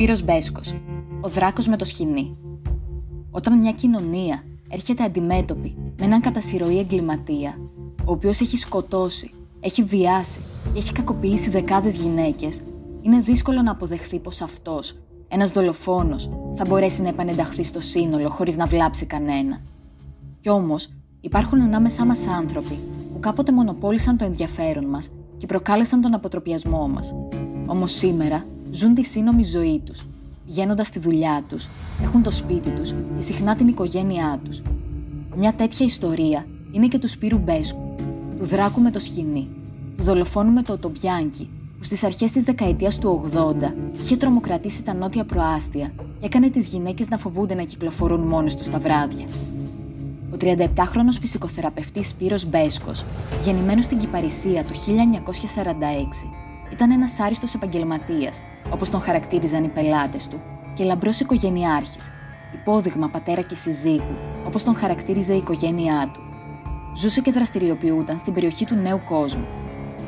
Σπύρος Μπέσκος, ο δράκος με το σχοινί. Όταν μια κοινωνία έρχεται αντιμέτωπη με έναν κατασυρωή εγκληματία, ο οποίος έχει σκοτώσει, έχει βιάσει και έχει κακοποιήσει δεκάδες γυναίκες, είναι δύσκολο να αποδεχθεί πως αυτός, ένας δολοφόνος, θα μπορέσει να επανενταχθεί στο σύνολο χωρίς να βλάψει κανένα. Κι όμως, υπάρχουν ανάμεσά μας άνθρωποι που κάποτε μονοπόλησαν το ενδιαφέρον μας και προκάλεσαν τον αποτροπιασμό μας. Όμως σήμερα ζουν τη σύνομη ζωή τους, πηγαίνοντα στη δουλειά τους, έχουν το σπίτι τους και συχνά την οικογένειά τους. Μια τέτοια ιστορία είναι και του Σπύρου Μπέσκου, του δράκου με το σκηνή, του δολοφόνου με το Οτομπιάνκι, που στις αρχές της δεκαετίας του 80 είχε τρομοκρατήσει τα νότια προάστια και έκανε τις γυναίκες να φοβούνται να κυκλοφορούν μόνες τους τα βράδια. Ο 37χρονος φυσικοθεραπευτής Σπύρος Μπέσκος, γεννημένος στην Κυπαρισία το 1946, ήταν ένας άριστος επαγγελματίας, όπως τον χαρακτήριζαν οι πελάτες του, και λαμπρός οικογενειάρχης, υπόδειγμα πατέρα και συζύγου, όπως τον χαρακτήριζε η οικογένειά του. Ζούσε και δραστηριοποιούταν στην περιοχή του νέου κόσμου.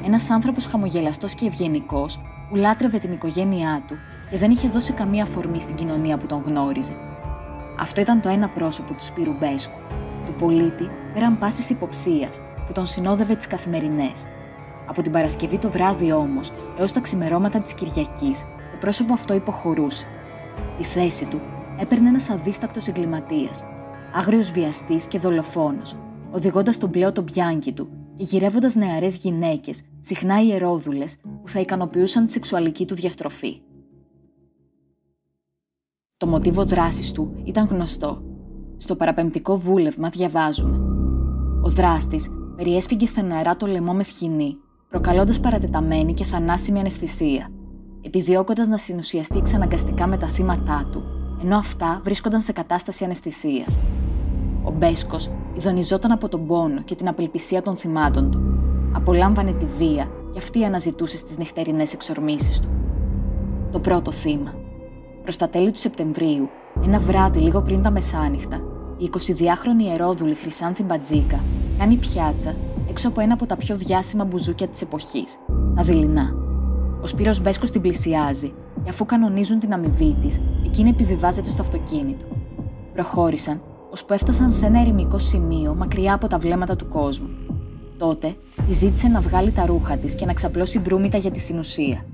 Ένας άνθρωπος χαμογελαστός και ευγενικός που λάτρευε την οικογένειά του και δεν είχε δώσει καμία αφορμή στην κοινωνία που τον γνώριζε. Αυτό ήταν το ένα πρόσωπο του Σπύρου Μπέσκου, του πολίτη πέραν πάση υποψίας που τον συνόδευε τις καθημερινές. Από την Παρασκευή το βράδυ όμως, έως τα ξημερώματα της Κυριακής, το πρόσωπο αυτό υποχωρούσε. Τη θέση του έπαιρνε ένας αδίστακτος εγκληματίας, άγριος βιαστής και δολοφόνος, οδηγώντας τον πλέον τον πιάνκι του και γυρεύοντας νεαρές γυναίκες, συχνά ιερόδουλες, που θα ικανοποιούσαν τη σεξουαλική του διαστροφή. Το μοτίβο δράσης του ήταν γνωστό. Στο παραπεμπτικό βούλευμα διαβάζουμε. Ο δράστης περιέσφυγε στα νερά το λαιμό με σχοινή προκαλώντας παρατεταμένη και θανάσιμη αναισθησία, επιδιώκοντας να συνουσιαστεί εξαναγκαστικά με τα θύματά του, ενώ αυτά βρίσκονταν σε κατάσταση αναισθησίας. Ο Μπέσκος ειδονιζόταν από τον πόνο και την απελπισία των θυμάτων του. Απολάμβανε τη βία και αυτή αναζητούσε στις νυχτερινές εξορμήσεις του. Το πρώτο θύμα. Προς τα τέλη του Σεπτεμβρίου, ένα βράδυ λίγο πριν τα μεσάνυχτα, η 22χρονη ερόδουλη Χρυσάνθη Μπατζίκα κάνει πιάτσα έξω από ένα από τα πιο διάσημα μπουζούκια της εποχής, τα δειλινά. Ο Σπύρος Μπέσκος την πλησιάζει και αφού κανονίζουν την αμοιβή της, εκείνη επιβιβάζεται στο αυτοκίνητο. Προχώρησαν, ώσπου έφτασαν σε ένα ερημικό σημείο μακριά από τα βλέμματα του κόσμου. Τότε τη ζήτησε να βγάλει τα ρούχα της και να ξαπλώσει μπρούμητα για τη συνουσία.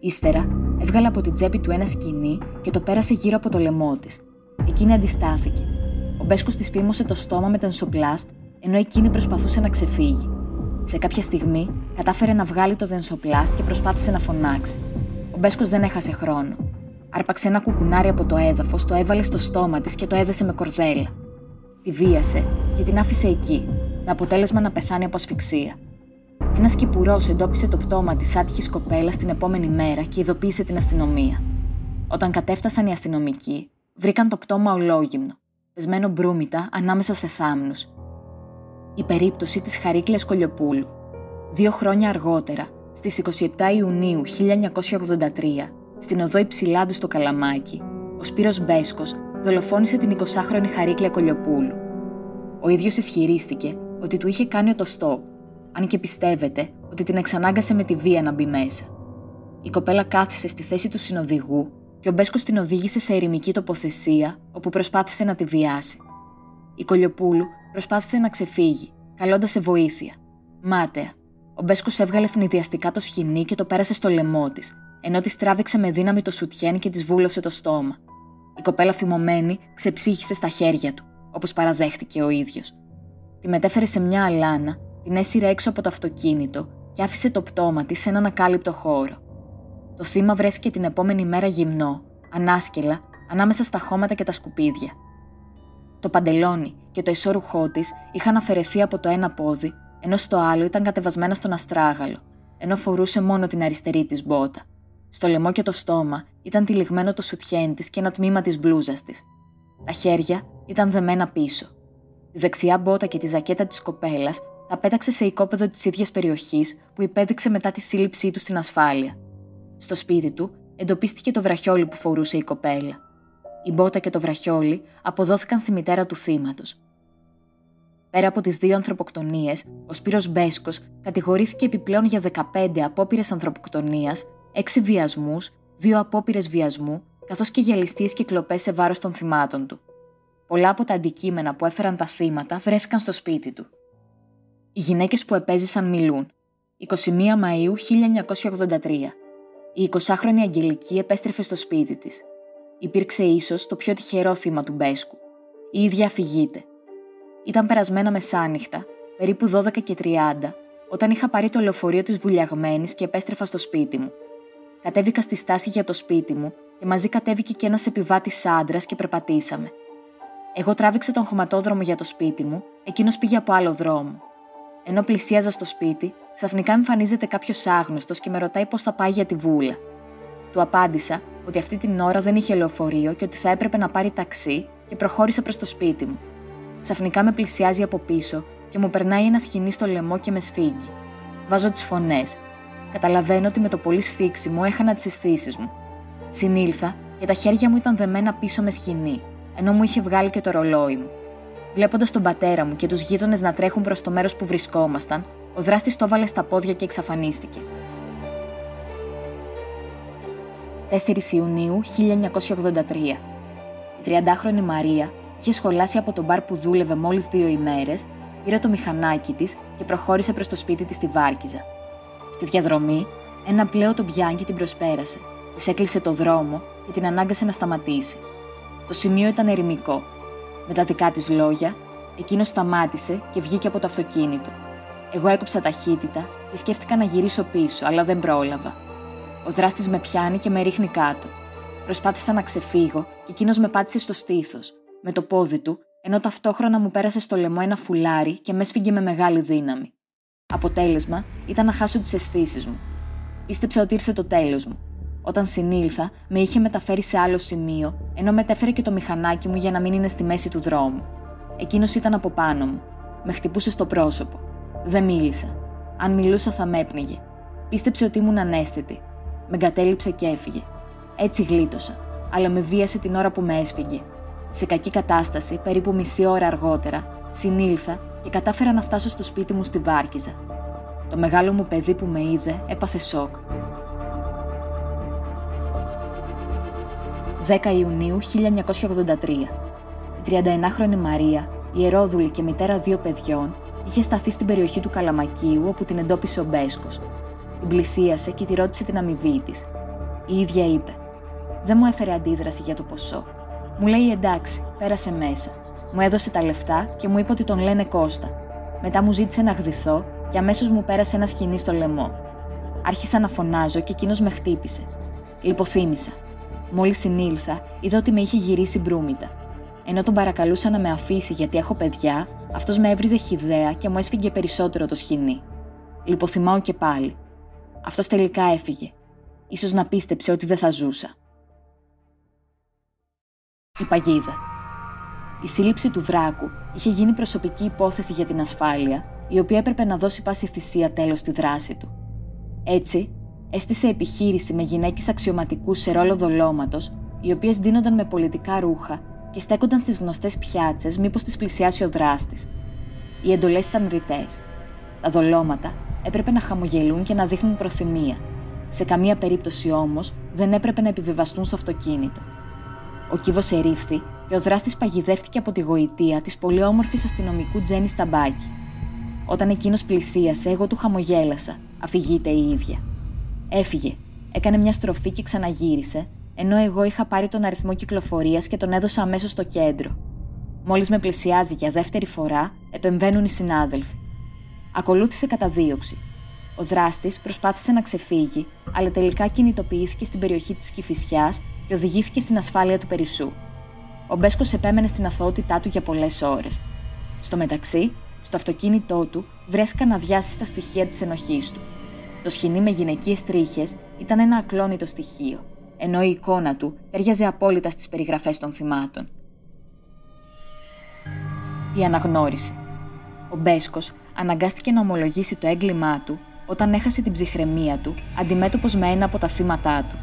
Ύστερα έβγαλε από την τσέπη του ένα σκηνή και το πέρασε γύρω από το λαιμό της. Εκείνη αντιστάθηκε. Ο Μπέσκος της φήμωσε το στόμα με τενσοπλάστ ενώ εκείνη προσπαθούσε να ξεφύγει. Σε κάποια στιγμή κατάφερε να βγάλει το δενσοπλάστ και προσπάθησε να φωνάξει. Ο Μπέσκος δεν έχασε χρόνο. Άρπαξε ένα κουκουνάρι από το έδαφος, το έβαλε στο στόμα της και το έδεσε με κορδέλα. Τη βίασε και την άφησε εκεί, με αποτέλεσμα να πεθάνει από ασφυξία. Ένας κυπουρός εντόπισε το πτώμα της άτυχης κοπέλας την επόμενη μέρα και ειδοποίησε την αστυνομία. Όταν κατέφτασαν οι αστυνομικοί, βρήκαν το πτώμα ολόγυμνο, πεσμένο μπρούμητα ανάμεσα σε θάμνους η περίπτωση της Χαρίκλιας Κολιοπούλου. Δύο χρόνια αργότερα, στις 27 Ιουνίου 1983, στην οδό Υψηλάντου στο Καλαμάκι, ο Σπύρος Μπέσκος δολοφόνησε την 20χρονη Χαρίκλια Κολιοπούλου. Ο ίδιος ισχυρίστηκε ότι του είχε κάνει το στόπ, αν και πιστεύετε ότι την εξανάγκασε με τη βία να μπει μέσα. Η κοπέλα κάθισε στη θέση του συνοδηγού και ο Μπέσκος την οδήγησε σε ερημική τοποθεσία όπου προσπάθησε να τη βιάσει. Η Κολιοπούλου προσπάθησε να ξεφύγει, καλώντας σε βοήθεια. Μάταια. Ο Μπέσκος έβγαλε φνηδιαστικά το σχοινί και το πέρασε στο λαιμό της, ενώ τη τράβηξε με δύναμη το σουτιέν και της βούλωσε το στόμα. Η κοπέλα φημωμένη ξεψύχησε στα χέρια του, όπως παραδέχτηκε ο ίδιος. Τη μετέφερε σε μια αλάνα, την έσυρε έξω από το αυτοκίνητο και άφησε το πτώμα της σε έναν ακάλυπτο χώρο. Το θύμα βρέθηκε την επόμενη μέρα γυμνό, ανάσκελα, ανάμεσα στα χώματα και τα σκουπίδια. Το παντελόνι και το ισόρουχό της είχαν αφαιρεθεί από το ένα πόδι, ενώ στο άλλο ήταν κατεβασμένα στον αστράγαλο, ενώ φορούσε μόνο την αριστερή της μπότα. Στο λαιμό και το στόμα ήταν τυλιγμένο το σουτιέν της και ένα τμήμα της μπλούζας της. Τα χέρια ήταν δεμένα πίσω. Τη δεξιά μπότα και τη ζακέτα της κοπέλας τα πέταξε σε οικόπεδο της ίδιας περιοχής που υπέδειξε μετά τη σύλληψή του στην ασφάλεια. Στο σπίτι του εντοπίστηκε το βραχιόλι που φορούσε η κοπέλα. Η μπότα και το βραχιόλι αποδόθηκαν στη μητέρα του θύματος. Πέρα από τις δύο ανθρωποκτονίες, ο Σπύρος Μπέσκος κατηγορήθηκε επιπλέον για 15 απόπειρες ανθρωποκτονίας, 6 βιασμούς, δύο απόπειρες βιασμού, καθώς και γελιστίες και κλοπές σε βάρος των θυμάτων του. Πολλά από τα αντικείμενα που έφεραν τα θύματα βρέθηκαν στο σπίτι του. Οι γυναίκες που επέζησαν μιλούν. 21 Μαΐου 1983. Η 20χρονη Αγγελική επέστρεφε στο σπίτι της. Υπήρξε ίσως το πιο τυχερό θύμα του Μπέσκου. Η ίδια αφηγείται. Ήταν περασμένα μεσάνυχτα, περίπου 12 και 30, όταν είχα πάρει το λεωφορείο της βουλιαγμένης και επέστρεφα στο σπίτι μου. Κατέβηκα στη στάση για το σπίτι μου και μαζί κατέβηκε και ένας επιβάτης άντρας και περπατήσαμε. Εγώ τράβηξα τον χωματόδρομο για το σπίτι μου, εκείνος πήγε από άλλο δρόμο. Ενώ πλησίαζα στο σπίτι, ξαφνικά εμφανίζεται κάποιος άγνωστος και με ρωτάει πώς θα πάει για τη βούλα. Του απάντησα ότι αυτή την ώρα δεν είχε λεωφορείο και ότι θα έπρεπε να πάρει ταξί και προχώρησα προς το σπίτι μου. Ξαφνικά με πλησιάζει από πίσω και μου περνάει ένας σκηνή στο λαιμό και με σφίγγει. Βάζω τις φωνές. Καταλαβαίνω ότι με το πολύ σφίξιμο έχανα τις αισθήσεις μου. Συνήλθα και τα χέρια μου ήταν δεμένα πίσω μες σκηνή, ενώ μου είχε βγάλει και το ρολόι μου. Βλέποντας τον πατέρα μου και τους γείτονες να τρέχουν προς το μέρος που βρισκόμασταν, ο δράστης το έβαλε στα πόδια και εξαφανίστηκε. 4 Ιουνίου 1983. Η 30χρονη Μαρία είχε σχολάσει από τον μπαρ που δούλευε μόλις δύο ημέρες, πήρε το μηχανάκι της και προχώρησε προς το σπίτι της στη Βάρκιζα. Στη διαδρομή, ένα πλέον τον πιάνει και την προσπέρασε. Της έκλεισε το δρόμο και την ανάγκασε να σταματήσει. Το σημείο ήταν ερημικό. Με τα δικά της λόγια, εκείνος σταμάτησε και βγήκε από το αυτοκίνητο. Εγώ έκοψα ταχύτητα και σκέφτηκα να γυρίσω πίσω, αλλά δεν πρόλαβα. Ο δράστης με πιάνει και με ρίχνει κάτω. Προσπάθησα να ξεφύγω και εκείνος με πάτησε στο στήθος, με το πόδι του, ενώ ταυτόχρονα μου πέρασε στο λαιμό ένα φουλάρι και με έσφυγε με μεγάλη δύναμη. Αποτέλεσμα ήταν να χάσω τις αισθήσεις μου. Πίστεψα ότι ήρθε το τέλος μου. Όταν συνήλθα, με είχε μεταφέρει σε άλλο σημείο, ενώ μετέφερε και το μηχανάκι μου για να μην είναι στη μέση του δρόμου. Εκείνος ήταν από πάνω μου. Με χτυπούσε στο πρόσωπο. Δεν μίλησα. Αν μιλούσα, θα με έπνιγε. Πίστεψε ότι ήμουν ανέστητη. Με εγκατέλειψε και έφυγε. Έτσι γλίτωσα, αλλά με βίασε την ώρα που με έσφυγε. Σε κακή κατάσταση, περίπου μισή ώρα αργότερα, συνήλθα και κατάφερα να φτάσω στο σπίτι μου στη Βάρκιζα. Το μεγάλο μου παιδί που με είδε έπαθε σοκ. 10 Ιουνίου 1983. Η 31χρονη Μαρία, ιερόδουλη και μητέρα δύο παιδιών, είχε σταθεί στην περιοχή του Καλαμακίου όπου την εντόπισε ο Μπέσκος. Την πλησίασε και τη ρώτησε την αμοιβή της. Η ίδια είπε: Δεν μου έφερε αντίδραση για το ποσό. Μου λέει εντάξει, πέρασε μέσα. Μου έδωσε τα λεφτά και μου είπε ότι τον λένε Κώστα. Μετά μου ζήτησε να γδυθώ και αμέσως μου πέρασε ένα σκηνή στο λαιμό. Άρχισα να φωνάζω και εκείνος με χτύπησε. Λυποθύμησα. Μόλις συνήλθα, είδα ότι με είχε γυρίσει μπρούμητα. Ενώ τον παρακαλούσα να με αφήσει γιατί έχω παιδιά, αυτός με έβριζε χιδέα και μου έσφυγε περισσότερο το σκηνή. Λυποθυμάω και πάλι. Αυτός τελικά έφυγε. Ίσως να πίστεψε ότι δεν θα ζούσα. Η παγίδα. Η σύλληψη του Δράκου είχε γίνει προσωπική υπόθεση για την ασφάλεια, η οποία έπρεπε να δώσει πάση θυσία τέλος στη δράση του. Έτσι, έστησε επιχείρηση με γυναίκες αξιωματικούς σε ρόλο δολώματος, οι οποίες δίνονταν με πολιτικά ρούχα και στέκονταν στις γνωστές πιάτσες μήπως τις πλησιάσει ο δράστης. Οι εντολές ήταν ρητές. Τα δολώματα έπρεπε να χαμογελούν και να δείχνουν προθυμία. Σε καμία περίπτωση όμως δεν έπρεπε να επιβιβαστούν στο αυτοκίνητο. Ο κύβος ερήφθη και ο δράστης παγιδεύτηκε από τη γοητεία της πολύ όμορφης αστυνομικού Τζέννη Σταμπάκη. Όταν εκείνος πλησίασε, εγώ του χαμογέλασα, αφηγείται η ίδια. Έφυγε, έκανε μια στροφή και ξαναγύρισε, ενώ εγώ είχα πάρει τον αριθμό κυκλοφορίας και τον έδωσα αμέσως στο κέντρο. Μόλις με πλησιάζει για δεύτερη φορά, επεμβαίνουν οι συνάδελφοι. Ακολούθησε καταδίωξη. Ο δράστης προσπάθησε να ξεφύγει, αλλά τελικά κινητοποιήθηκε στην περιοχή της Κυφυσιάς και οδηγήθηκε στην ασφάλεια του Περισσού. Ο Μπέσκος επέμενε στην αθωότητά του για πολλές ώρες. Στο μεταξύ, στο αυτοκίνητό του βρέθηκαν αδιάσυστα στοιχεία της ενοχής του. Το σχοινί με γυναικείες τρίχες ήταν ένα ακλόνητο στοιχείο, ενώ η εικόνα του ταιριάζε απόλυτα στις περιγραφές των θυμάτων. Η αναγνώριση. Ο Μπέσκος αναγκάστηκε να ομολογήσει το έγκλημά του όταν έχασε την ψυχραιμία του αντιμέτωπος με ένα από τα θύματά του.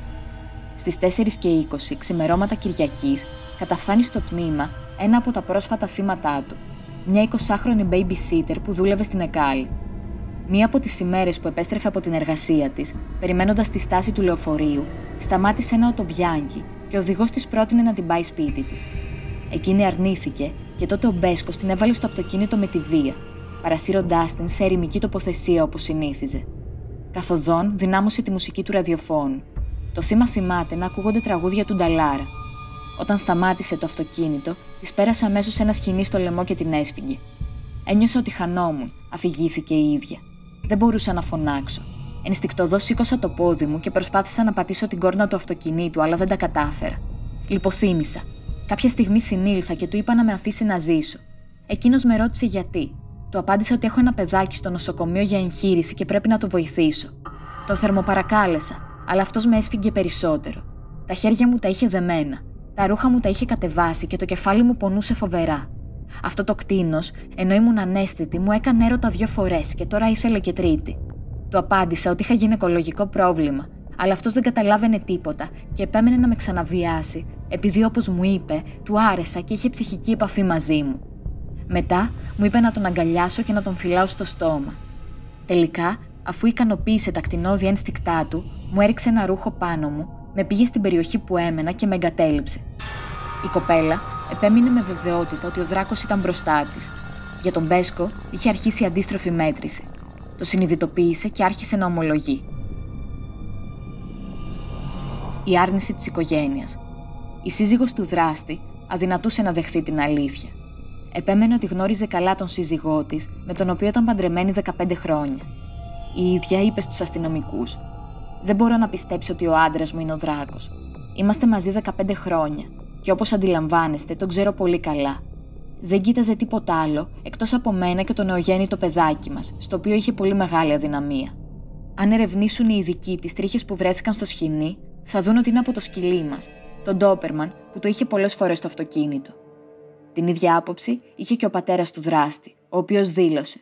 Στις 4 και 20 ξημερώματα Κυριακής καταφθάνει στο τμήμα ένα από τα πρόσφατα θύματά του, μια 20χρονη babysitter που δούλευε στην Εκάλη. Μία από τις ημέρες που επέστρεφε από την εργασία της, περιμένοντας τη στάση του λεωφορείου, σταμάτησε ένα οτομπιάνκι και ο οδηγός της πρότεινε να την πάει σπίτι της. Εκείνη αρνήθηκε και τότε ο Μπέσκος την έβαλε στο αυτοκίνητο με τη βία, παρασύροντά την σε ερημική τοποθεσία όπως συνήθιζε. Καθοδόν δυνάμωσε τη μουσική του ραδιοφώνου. Το θύμα θυμάται να ακούγονται τραγούδια του Νταλάρα. Όταν σταμάτησε το αυτοκίνητο, της πέρασε αμέσως ένας σκηνή στο λαιμό και την έσφυγε. Ένιωσα ότι χανόμουν, αφηγήθηκε η ίδια. Δεν μπορούσα να φωνάξω. Ενστικτοδός σήκωσα το πόδι μου και προσπάθησα να πατήσω την κόρνα του αυτοκινήτου, αλλά δεν τα κατάφερα. Λυποθύμησα. Κάποια στιγμή συνήλθα και του είπα να με αφήσει να ζήσω. Εκείνος με ρώτησε γιατί. Του απάντησα ότι έχω ένα παιδάκι στο νοσοκομείο για εγχείρηση και πρέπει να το βοηθήσω. Το θερμοπαρακάλεσα, αλλά αυτός με έσφυγε περισσότερο. Τα χέρια μου τα είχε δεμένα, τα ρούχα μου τα είχε κατεβάσει και το κεφάλι μου πονούσε φοβερά. Αυτό το κτίνος, ενώ ήμουν ανέστητη, μου έκανε έρωτα δύο φορές και τώρα ήθελε και τρίτη. Του απάντησα ότι είχα γυναικολογικό πρόβλημα, αλλά αυτός δεν καταλάβαινε τίποτα και επέμενε να με ξαναβιάσει, επειδή όπως μου είπε, του άρεσα και είχε ψυχική επαφή μαζί μου. Μετά μου είπε να τον αγκαλιάσω και να τον φυλάω στο στόμα. Τελικά, αφού ικανοποίησε τα κτηνόδια ένστικτά του, μου έριξε ένα ρούχο πάνω μου, με πήγε στην περιοχή που έμενα και με εγκατέλειψε. Η κοπέλα επέμεινε με βεβαιότητα ότι ο δράκος ήταν μπροστά της. Για τον Μπέσκο είχε αρχίσει η αντίστροφη μέτρηση. Το συνειδητοποίησε και άρχισε να ομολογεί. Η άρνηση της οικογένειας. Η σύζυγος του δράστη αδυνατούσε να δεχθεί την αλήθεια. Επέμενε ότι γνώριζε καλά τον σύζυγό της, με τον οποίο ήταν παντρεμένη 15 χρόνια. Η ίδια είπε στους αστυνομικούς: Δεν μπορώ να πιστέψω ότι ο άντρας μου είναι ο δράκος. Είμαστε μαζί 15 χρόνια και όπως αντιλαμβάνεστε, τον ξέρω πολύ καλά. Δεν κοίταζε τίποτα άλλο εκτός από μένα και το νεογέννητο παιδάκι μας, στο οποίο είχε πολύ μεγάλη αδυναμία. Αν ερευνήσουν οι ειδικοί τις τρίχες που βρέθηκαν στο σχοινί, θα δουν ότι είναι από το σκυλί μας, τον Ντόπερμαν, που το είχε πολλές φορές στο αυτοκίνητο. Την ίδια άποψη είχε και ο πατέρας του δράστη, ο οποίος δήλωσε: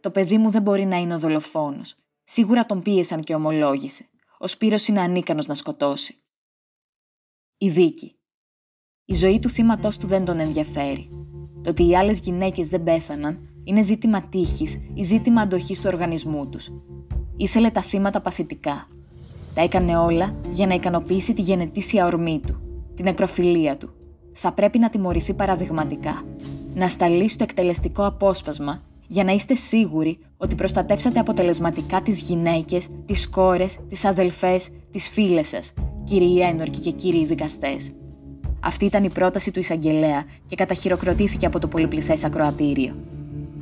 Το παιδί μου δεν μπορεί να είναι ο δολοφόνος. Σίγουρα τον πίεσαν και ομολόγησε. Ο Σπύρος είναι ανίκανος να σκοτώσει. Η δίκη. Η ζωή του θύματός του δεν τον ενδιαφέρει. Το ότι οι άλλες γυναίκες δεν πέθαναν είναι ζήτημα τύχης ή ζήτημα αντοχής του οργανισμού τους. Ήθελε τα θύματα παθητικά. Τα έκανε όλα για να ικανοποιήσει τη γενετήσια ορμή του, την νεκροφιλία του. Θα πρέπει να τιμωρηθεί παραδειγματικά. Να σταλεί στο εκτελεστικό απόσπασμα για να είστε σίγουροι ότι προστατεύσατε αποτελεσματικά τις γυναίκες, τις κόρες, τις αδελφές, τις φίλες σας, κύριοι ένορκοι και κύριοι δικαστές. Αυτή ήταν η πρόταση του εισαγγελέα και καταχειροκροτήθηκε από το πολυπληθές ακροατήριο.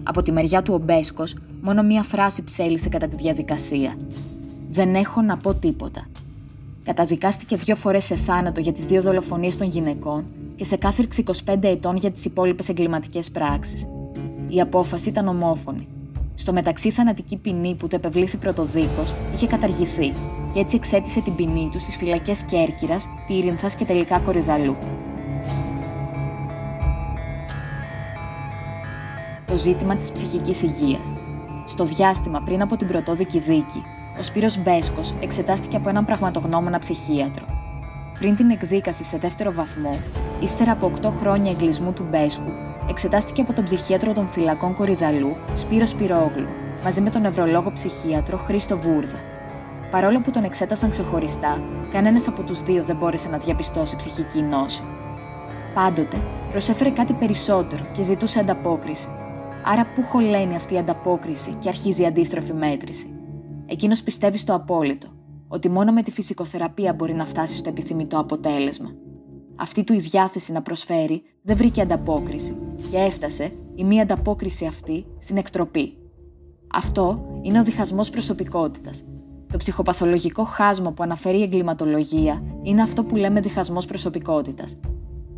Από τη μεριά του ο Μπέσκο, μόνο μία φράση ψέλισε κατά τη διαδικασία. Δεν έχω να πω τίποτα. Καταδικάστηκε δύο φορές σε θάνατο για τις δύο δολοφονίες των γυναικών και σε κάθριξη 25 ετών για τις υπόλοιπες εγκληματικές πράξεις. Η απόφαση ήταν ομόφωνη. Στο μεταξύ, η θανατική ποινή που το επευλήθη πρωτοδίκω είχε καταργηθεί και έτσι εξέτησε την ποινή του στις φυλακές Κέρκυρας, Τύρινθας και τελικά Κορυδαλού. Το ζήτημα της ψυχικής υγείας. Στο διάστημα πριν από την πρωτόδικη δίκη, ο Σπύρος Μπέσκος εξετάστηκε από έναν πραγματογνώμονα ψυχίατρο. Πριν την εκδίκαση σε δεύτερο βαθμό, ύστερα από 8 χρόνια εγκλισμού του Μπέσκου, εξετάστηκε από τον ψυχίατρο των φυλακών Κορυδαλού, Σπύρο Σπυρόγλου, μαζί με τον νευρολόγο ψυχίατρο Χρήστο Βούρδα. Παρόλο που τον εξέτασαν ξεχωριστά, κανένας από τους δύο δεν μπόρεσε να διαπιστώσει ψυχική νόσο. Πάντοτε προσέφερε κάτι περισσότερο και ζητούσε ανταπόκριση. Άρα, πού χωλαίνει αυτή η ανταπόκριση και αρχίζει η αντίστροφη μέτρηση; Εκείνος πιστεύει στο απόλυτο, ότι μόνο με τη φυσικοθεραπεία μπορεί να φτάσει στο επιθυμητό αποτέλεσμα. Αυτή του η διάθεση να προσφέρει δεν βρήκε ανταπόκριση και έφτασε η μία ανταπόκριση αυτή στην εκτροπή. Αυτό είναι ο διχασμός προσωπικότητας. Το ψυχοπαθολογικό χάσμα που αναφέρει η εγκληματολογία είναι αυτό που λέμε διχασμός προσωπικότητας.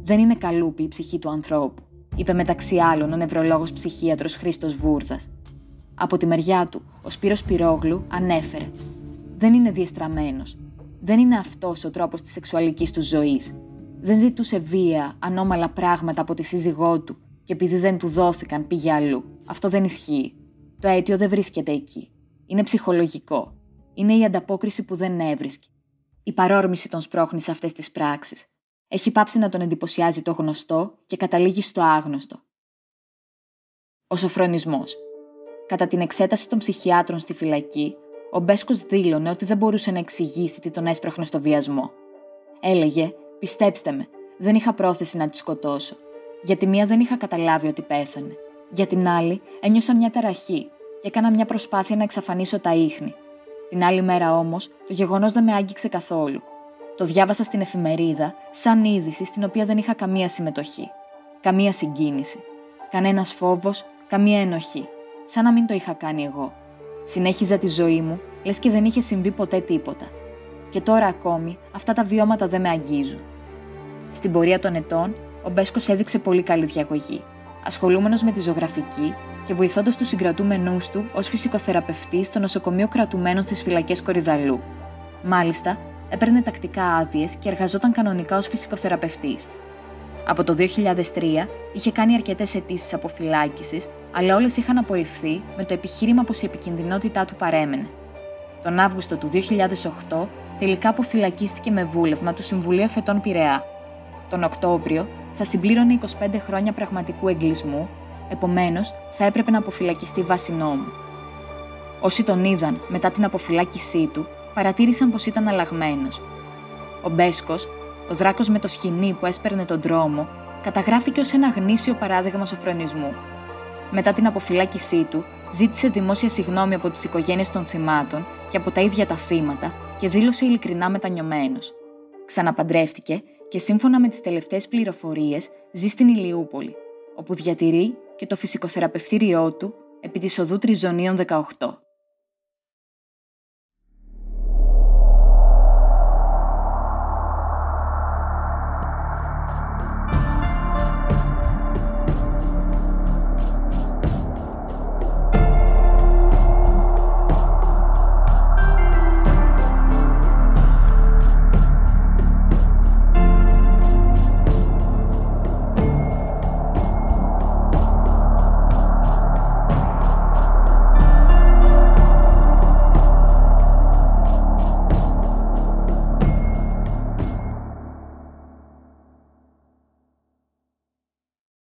Δεν είναι καλούπι η ψυχή του ανθρώπου, είπε μεταξύ άλλων ο νευρολόγος ψυχίατρος Χρήστος Βούρδας. Από τη μεριά του, ο Σπύρος Πυρόγλου ανέφερε «Δεν είναι διεστραμμένος. Δεν είναι αυτός ο τρόπος της σεξουαλικής του ζωής. Δεν ζητούσε βία, ανώμαλα πράγματα από τη σύζυγό του και επειδή δεν του δόθηκαν πήγε αλλού. Αυτό δεν ισχύει. Το αίτιο δεν βρίσκεται εκεί. Είναι ψυχολογικό. Είναι η ανταπόκριση που δεν έβρισκε. Η παρόρμηση τον σπρώχνει σε αυτές τις πράξεις. Έχει πάψει να τον εντυπωσιάζει το γνωστό και καταλήγει στο άγνωστο. Ο σοφρονισμός. Κατά την εξέταση των ψυχιάτρων στη φυλακή, ο Μπέσκος δήλωνε ότι δεν μπορούσε να εξηγήσει τι τον έσπραχνε στο βιασμό. Έλεγε: Πιστέψτε με, δεν είχα πρόθεση να τη σκοτώσω. Για τη μία δεν είχα καταλάβει ότι πέθανε. Για την άλλη, ένιωσα μια ταραχή και έκανα μια προσπάθεια να εξαφανίσω τα ίχνη. Την άλλη μέρα όμως, το γεγονός δεν με άγγιξε καθόλου. Το διάβασα στην εφημερίδα, σαν είδηση στην οποία δεν είχα καμία συμμετοχή. Καμία συγκίνηση. Κανένας φόβος, καμία ενοχή. Σαν να μην το είχα κάνει εγώ. Συνέχιζα τη ζωή μου, λες και δεν είχε συμβεί ποτέ τίποτα. Και τώρα ακόμη αυτά τα βιώματα δεν με αγγίζουν. Στην πορεία των ετών, ο Μπέσκος έδειξε πολύ καλή διαγωγή, ασχολούμενος με τη ζωγραφική και βοηθώντας τους συγκρατούμενούς του ως φυσικοθεραπευτής στο νοσοκομείο κρατουμένων στις φυλακές Κορυδαλού. Μάλιστα, έπαιρνε τακτικά άδειες και εργαζόταν κανονικά ως φυσικοθεραπευτής. Από το 2003 είχε κάνει αρκετές αιτήσεις αποφυλάκησης, αλλά όλες είχαν απορριφθεί με το επιχείρημα πως η επικινδυνότητά του παρέμενε. Τον Αύγουστο του 2008 τελικά αποφυλακίστηκε με βούλευμα του Συμβουλίου Εφετών Πειραιά. Τον Οκτώβριο θα συμπλήρωνε 25 χρόνια πραγματικού εγκλισμού, επομένως θα έπρεπε να αποφυλακιστεί βάσει νόμου. Όσοι τον είδαν μετά την αποφυλάκησή του, παρατήρησαν πως ήταν αλλαγμένος. Ο Μπέσκος, ο δράκος με το σχοινί που έσπερνε τον δρόμο, καταγράφηκε ως ένα γνήσιο παράδειγμα σοφρονισμού. Μετά την αποφυλάκησή του, ζήτησε δημόσια συγγνώμη από τις οικογένειες των θυμάτων και από τα ίδια τα θύματα και δήλωσε ειλικρινά μετανιωμένος. Ξαναπαντρεύτηκε και σύμφωνα με τις τελευταίες πληροφορίες ζει στην Ηλιούπολη, όπου διατηρεί και το φυσικοθεραπευτήριό του επί της οδού Τριζωνίων 18.